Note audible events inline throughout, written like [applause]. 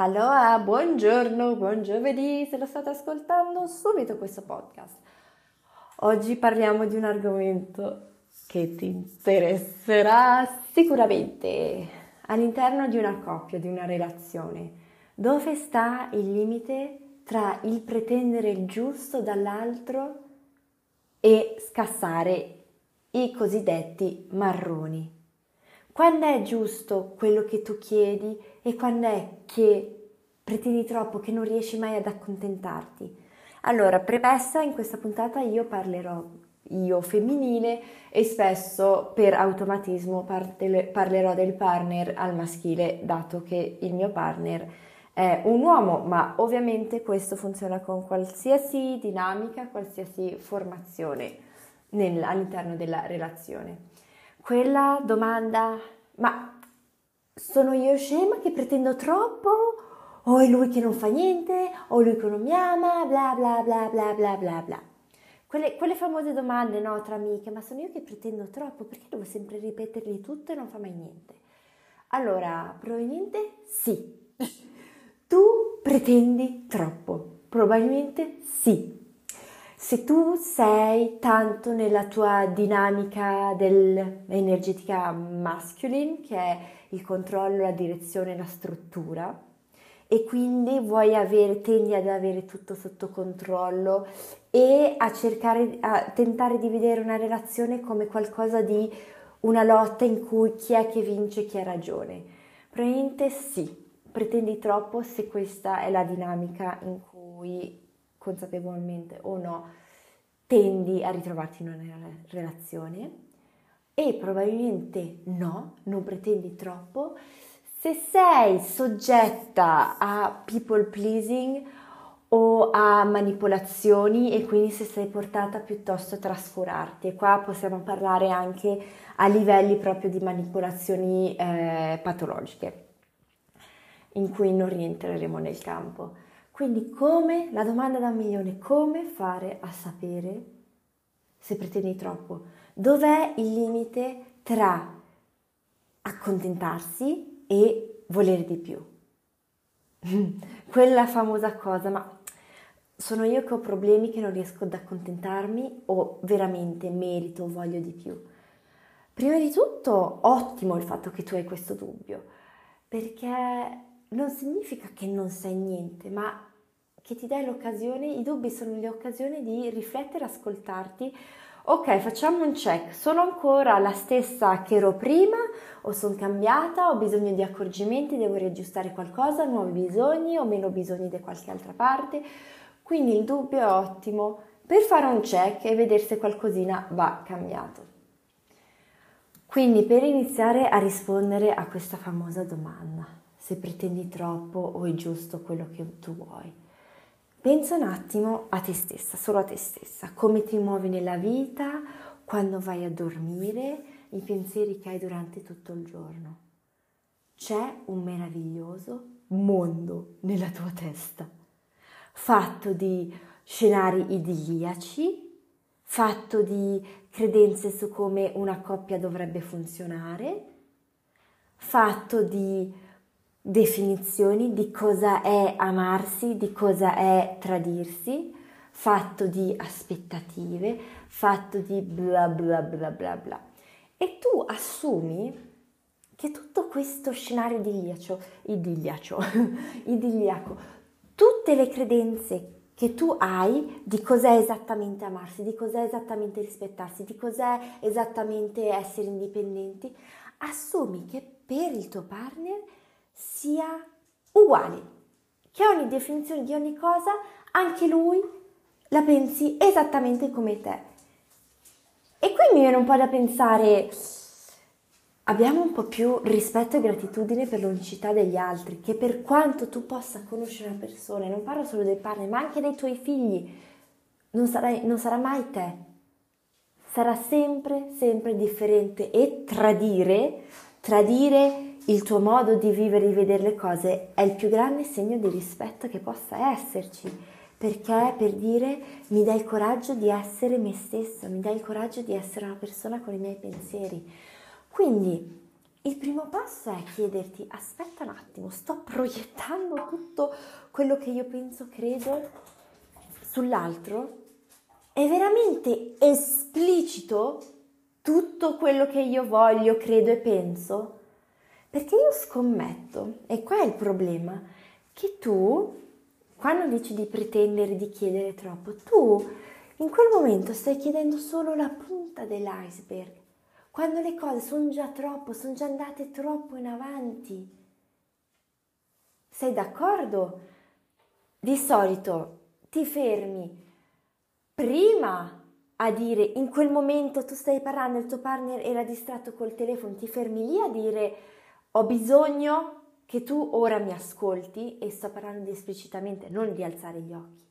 Allora, buongiorno, buon giovedì, se lo state ascoltando subito questo podcast. Oggi parliamo di un argomento che ti interesserà sicuramente all'interno di una coppia, di una relazione. Dove sta il limite tra il pretendere il giusto dall'altro e scassare i cosiddetti marroni? Quando è giusto quello che tu chiedi e quando è che pretendi troppo che non riesci mai ad accontentarti? Allora, premessa, in questa puntata io parlerò io femminile e spesso per automatismo parlerò del partner al maschile, dato che il mio partner è un uomo, ma ovviamente questo funziona con qualsiasi dinamica, qualsiasi formazione nel, all'interno della relazione quella domanda, ma sono io scema che pretendo troppo? O è lui che non fa niente? O lui che non mi ama? Bla bla bla bla bla bla bla. Quelle, quelle famose domande, no, tra amiche, ma sono io che pretendo troppo? Perché devo sempre ripeterli tutte e non fa mai niente? Allora, probabilmente sì. [laughs] tu pretendi troppo. Probabilmente sì. Se tu sei tanto nella tua dinamica dell'energetica masculine, che è il controllo, la direzione, la struttura, e quindi vuoi avere, tendi ad avere tutto sotto controllo e a cercare, a tentare di vedere una relazione come qualcosa di una lotta in cui chi è che vince, chi ha ragione. Probabilmente sì, pretendi troppo se questa è la dinamica in cui consapevolmente o no, tendi a ritrovarti in una relazione e probabilmente no, non pretendi troppo. Se sei soggetta a people pleasing o a manipolazioni e quindi se sei portata piuttosto a trascurarti e qua possiamo parlare anche a livelli proprio di manipolazioni eh, patologiche in cui non rientreremo nel campo. Quindi come, la domanda da un milione, come fare a sapere se pretendi troppo? Dov'è il limite tra accontentarsi e volere di più? [laughs] Quella famosa cosa, ma sono io che ho problemi che non riesco ad accontentarmi o veramente merito, voglio di più? Prima di tutto, ottimo il fatto che tu hai questo dubbio, perché non significa che non sai niente, ma che ti dai l'occasione, i dubbi sono le occasioni di riflettere, ascoltarti. Ok, facciamo un check, sono ancora la stessa che ero prima? O sono cambiata, ho bisogno di accorgimenti, devo riaggiustare qualcosa, nuovi bisogni? O meno bisogni da qualche altra parte. Quindi il dubbio è ottimo. Per fare un check e vedere se qualcosina va cambiato. Quindi per iniziare a rispondere a questa famosa domanda, se pretendi troppo o è giusto quello che tu vuoi. Pensa un attimo a te stessa, solo a te stessa, come ti muovi nella vita, quando vai a dormire, i pensieri che hai durante tutto il giorno. C'è un meraviglioso mondo nella tua testa, fatto di scenari idilliaci, fatto di credenze su come una coppia dovrebbe funzionare, fatto di definizioni di cosa è amarsi, di cosa è tradirsi, fatto di aspettative, fatto di bla bla bla bla bla. E tu assumi che tutto questo scenario idilliaco, idilliaco, [laughs] idilliaco, tutte le credenze che tu hai di cos'è esattamente amarsi, di cos'è esattamente rispettarsi, di cos'è esattamente essere indipendenti, assumi che per il tuo partner sia uguale, che ogni definizione di ogni cosa, anche lui la pensi esattamente come te. E qui mi viene un po' da pensare, abbiamo un po' più rispetto e gratitudine per l'unicità degli altri, che per quanto tu possa conoscere una persona, e non parlo solo del partner, ma anche dei tuoi figli, non, sarai, non sarà mai te, sarà sempre, sempre differente e tradire, tradire il tuo modo di vivere e di vedere le cose è il più grande segno di rispetto che possa esserci, perché per dire mi dai il coraggio di essere me stessa, mi dai il coraggio di essere una persona con i miei pensieri. Quindi il primo passo è chiederti, aspetta un attimo, sto proiettando tutto quello che io penso, credo sull'altro? È veramente esplicito tutto quello che io voglio, credo e penso? Perché io scommetto, e qua è il problema, che tu, quando dici di pretendere di chiedere troppo, tu in quel momento stai chiedendo solo la punta dell'iceberg, quando le cose sono già troppo, sono già andate troppo in avanti. Sei d'accordo? Di solito ti fermi prima a dire in quel momento tu stai parlando, il tuo partner era distratto col telefono, ti fermi lì a dire ho bisogno che tu ora mi ascolti e sto parlando esplicitamente, non di alzare gli occhi.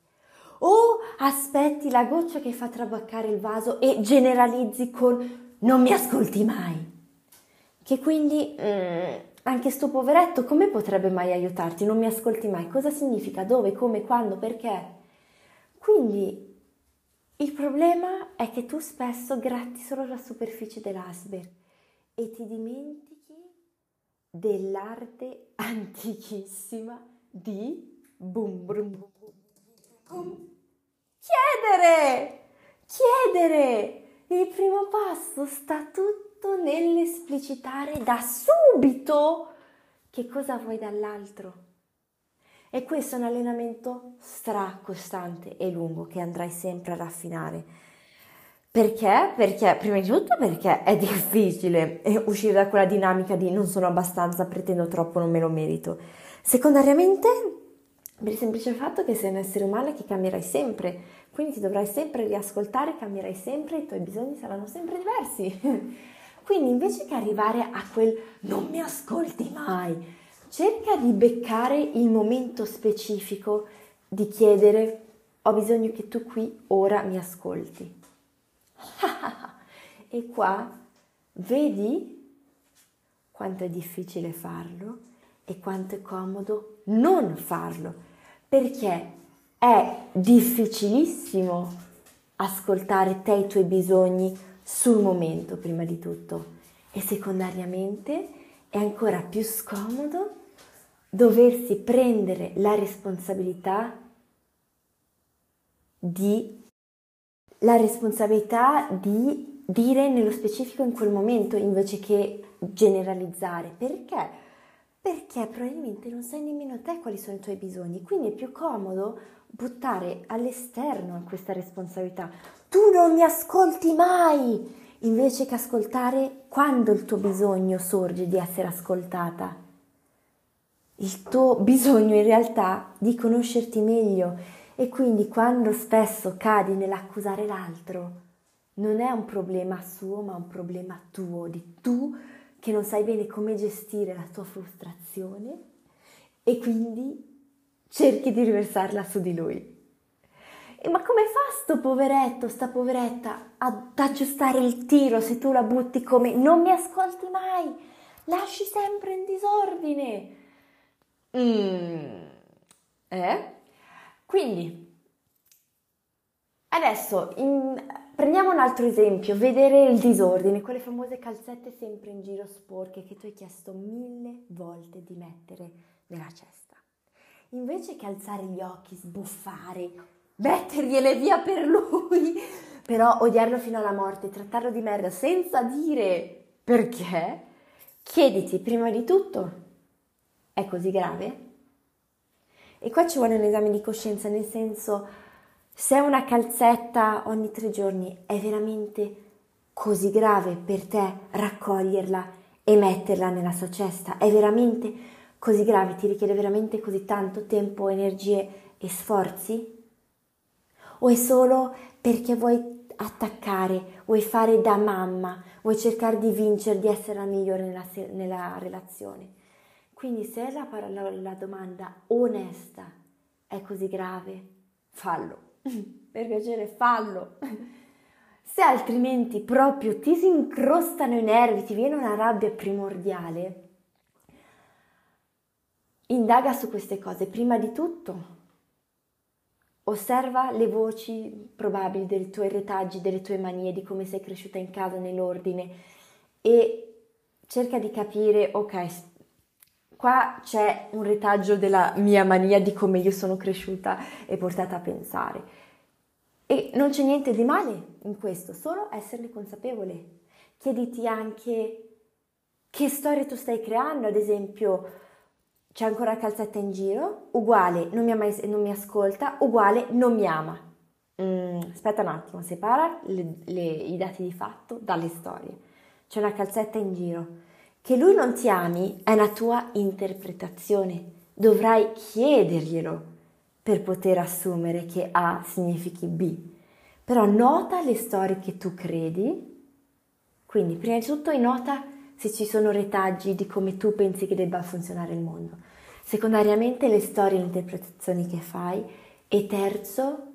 O aspetti la goccia che fa traboccare il vaso e generalizzi con non mi ascolti mai. Che quindi mm, anche sto poveretto come potrebbe mai aiutarti? Non mi ascolti mai. Cosa significa? Dove? Come? Quando? Perché? Quindi il problema è che tu spesso gratti solo la superficie dell'iceberg e ti dimentichi dell'arte antichissima di boom, boom, boom, boom. Chiedere! Chiedere! Il primo passo sta tutto nell'esplicitare da subito che cosa vuoi dall'altro. E questo è un allenamento stracostante e lungo che andrai sempre a raffinare. Perché? Perché, prima di tutto, perché è difficile uscire da quella dinamica di non sono abbastanza, pretendo troppo, non me lo merito. Secondariamente, per il semplice fatto che sei un essere umano che cambierai sempre, quindi ti dovrai sempre riascoltare, cambierai sempre, i tuoi bisogni saranno sempre diversi. [laughs] quindi invece che arrivare a quel non mi ascolti mai, cerca di beccare il momento specifico di chiedere ho bisogno che tu qui ora mi ascolti. [laughs] e qua vedi quanto è difficile farlo e quanto è comodo non farlo, perché è difficilissimo ascoltare te e i tuoi bisogni sul momento prima di tutto. E secondariamente è ancora più scomodo doversi prendere la responsabilità di la responsabilità di dire nello specifico in quel momento invece che generalizzare. Perché? Perché probabilmente non sai nemmeno te quali sono i tuoi bisogni, quindi è più comodo buttare all'esterno questa responsabilità. Tu non mi ascolti mai! invece che ascoltare quando il tuo bisogno sorge di essere ascoltata. Il tuo bisogno in realtà di conoscerti meglio e quindi quando spesso cadi nell'accusare l'altro, non è un problema suo ma un problema tuo, di tu che non sai bene come gestire la tua frustrazione e quindi cerchi di riversarla su di lui. E ma come fa sto poveretto, sta poveretta ad aggiustare il tiro se tu la butti come non mi ascolti mai, lasci sempre in disordine? Mm. Eh? Quindi, adesso in, prendiamo un altro esempio, vedere il disordine, quelle famose calzette sempre in giro sporche che tu hai chiesto mille volte di mettere nella cesta. Invece che alzare gli occhi, sbuffare, mettergliele via per lui, [laughs] però odiarlo fino alla morte, trattarlo di merda senza dire perché, chiediti prima di tutto, è così grave? E qua ci vuole un esame di coscienza, nel senso, se una calzetta ogni tre giorni è veramente così grave per te raccoglierla e metterla nella sua cesta, è veramente così grave, ti richiede veramente così tanto tempo, energie e sforzi? o è solo perché vuoi attaccare, vuoi fare da mamma, vuoi cercare di vincere, di essere la migliore nella, nella relazione. Quindi se la, la, la domanda onesta è così grave, fallo. [laughs] per piacere, fallo. [laughs] Se altrimenti proprio ti si incrostano i nervi, ti viene una rabbia primordiale, indaga su queste cose. Prima di tutto, Osserva le voci probabili dei tuoi retaggi, delle tue manie, di come sei cresciuta in casa nell'ordine e cerca di capire, ok, qua c'è un retaggio della mia mania di come io sono cresciuta e portata a pensare. E non c'è niente di male in questo, solo esserne consapevole. Chiediti anche che storie tu stai creando, ad esempio, c'è ancora calzetta in giro, uguale, non mi, mai, non mi ascolta, uguale, non mi ama. Mm, aspetta un attimo, separa le, le, i dati di fatto dalle storie. C'è una calzetta in giro. Che lui non ti ami è una tua interpretazione. Dovrai chiederglielo per poter assumere che A significhi B. Però nota le storie che tu credi. Quindi, prima di tutto, nota se ci sono retaggi di come tu pensi che debba funzionare il mondo. Secondariamente, le storie e le interpretazioni che fai. E terzo,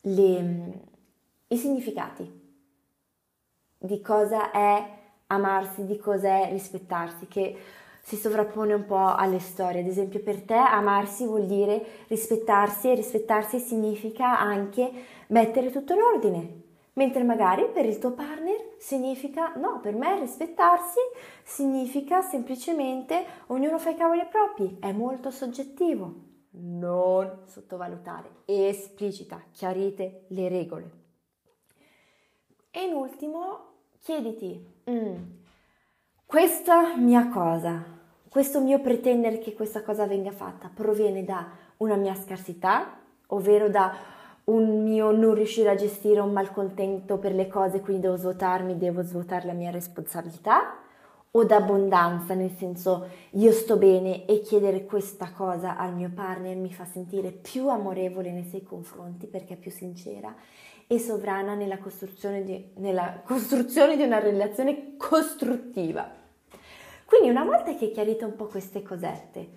le, i significati di cosa è amarsi, di cosa è rispettarsi, che si sovrappone un po' alle storie. Ad esempio, per te amarsi vuol dire rispettarsi e rispettarsi significa anche mettere tutto in ordine. Mentre magari per il tuo partner significa no, per me rispettarsi significa semplicemente ognuno fa i cavoli propri, è molto soggettivo non sottovalutare, esplicita, chiarite le regole. E in ultimo, chiediti, mm, questa mia cosa, questo mio pretendere che questa cosa venga fatta proviene da una mia scarsità, ovvero da un mio non riuscire a gestire un malcontento per le cose, quindi devo svuotarmi, devo svuotare la mia responsabilità, o d'abbondanza, nel senso io sto bene e chiedere questa cosa al mio partner mi fa sentire più amorevole nei suoi confronti perché è più sincera e sovrana nella costruzione di, nella costruzione di una relazione costruttiva. Quindi una volta che hai chiarito un po' queste cosette,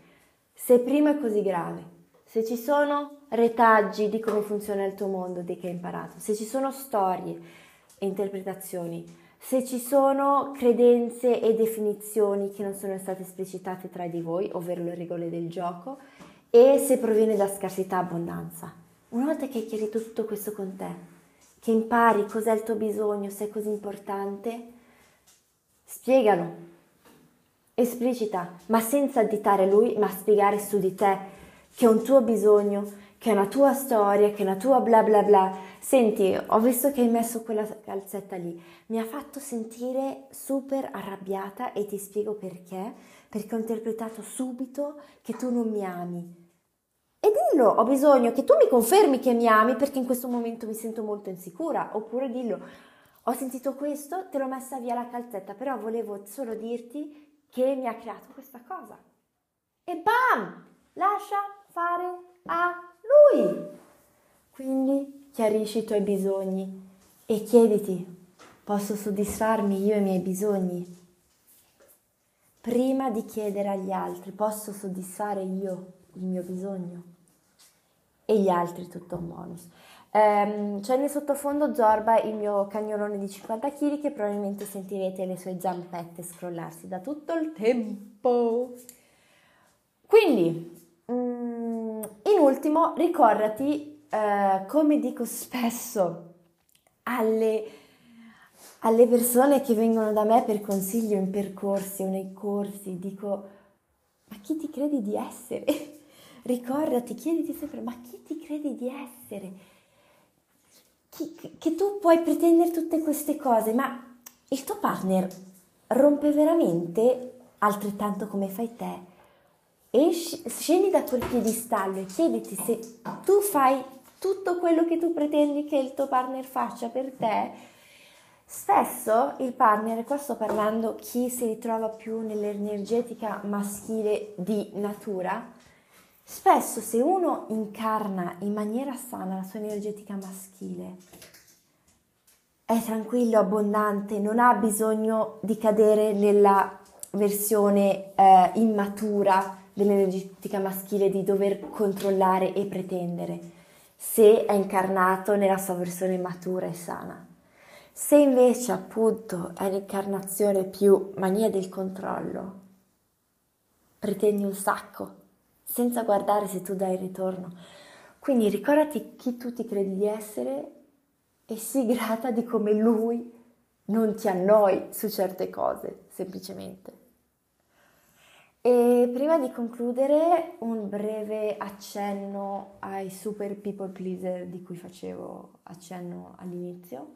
se prima è così grave, se ci sono retaggi di come funziona il tuo mondo, di che hai imparato, se ci sono storie e interpretazioni, se ci sono credenze e definizioni che non sono state esplicitate tra di voi, ovvero le regole del gioco, e se proviene da scarsità abbondanza. Una volta che hai chiarito tutto questo con te, che impari cos'è il tuo bisogno, se è così importante, spiegalo, esplicita, ma senza additare lui, ma spiegare su di te che è un tuo bisogno, che è una tua storia, che è una tua bla bla bla. Senti, ho visto che hai messo quella calzetta lì, mi ha fatto sentire super arrabbiata e ti spiego perché, perché ho interpretato subito che tu non mi ami. E dillo, ho bisogno che tu mi confermi che mi ami perché in questo momento mi sento molto insicura, oppure dillo, ho sentito questo, te l'ho messa via la calzetta, però volevo solo dirti che mi ha creato questa cosa. E bam! Lascia fare a lui. Quindi chiarisci i tuoi bisogni e chiediti, posso soddisfarmi io i miei bisogni? Prima di chiedere agli altri, posso soddisfare io il mio bisogno? E gli altri tutto un bonus. Um, c'è nel sottofondo Zorba, il mio cagnolone di 50 kg, che probabilmente sentirete le sue zampette scrollarsi da tutto il tempo. Quindi, Mm, in ultimo, ricordati, eh, come dico spesso alle, alle persone che vengono da me per consiglio in percorsi o nei corsi, dico, ma chi ti credi di essere? [laughs] Ricordati, chiediti sempre, ma chi ti credi di essere? Che tu puoi pretendere tutte queste cose, ma il tuo partner rompe veramente altrettanto come fai te? E scendi da quel piedistallo e chiediti se tu fai tutto quello che tu pretendi che il tuo partner faccia per te. Spesso il partner, qua sto parlando chi si ritrova più nell'energetica maschile di natura, spesso se uno incarna in maniera sana la sua energetica maschile, è tranquillo, abbondante, non ha bisogno di cadere nella versione eh, immatura dell'energetica maschile di dover controllare e pretendere, se è incarnato nella sua versione matura e sana. Se invece appunto è l'incarnazione più mania del controllo, pretendi un sacco, senza guardare se tu dai il ritorno. Quindi ricordati chi tu ti credi di essere e sii grata di come lui non ti annoi su certe cose, semplicemente. E prima di concludere, un breve accenno ai super people pleaser di cui facevo accenno all'inizio,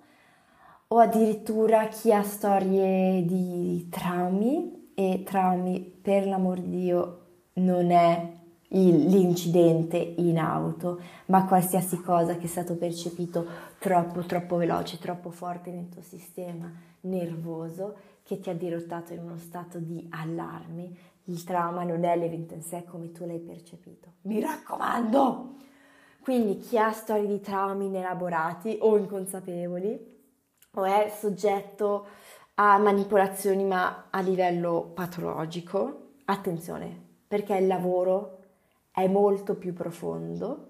o addirittura chi ha storie di traumi, e traumi per l'amor di Dio non è il, l'incidente in auto, ma qualsiasi cosa che è stato percepito troppo, troppo veloce, troppo forte nel tuo sistema nervoso che ti ha dirottato in uno stato di allarme il trauma non è l'evento in sé come tu l'hai percepito. Mi raccomando! Quindi chi ha storie di traumi inelaborati o inconsapevoli o è soggetto a manipolazioni ma a livello patologico, attenzione, perché il lavoro è molto più profondo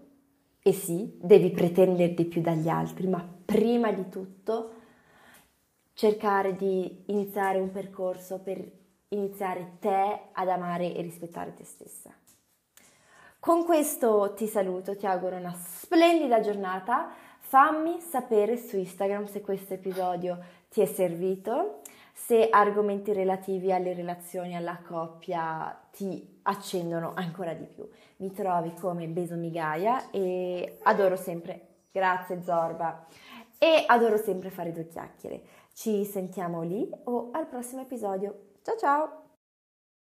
e sì, devi pretendere di più dagli altri, ma prima di tutto cercare di iniziare un percorso per iniziare te ad amare e rispettare te stessa. Con questo ti saluto, ti auguro una splendida giornata. Fammi sapere su Instagram se questo episodio ti è servito, se argomenti relativi alle relazioni, alla coppia ti accendono ancora di più. Mi trovi come Besomigaia e adoro sempre, grazie Zorba, e adoro sempre fare due chiacchiere. Ci sentiamo lì o al prossimo episodio. Ciao ciao!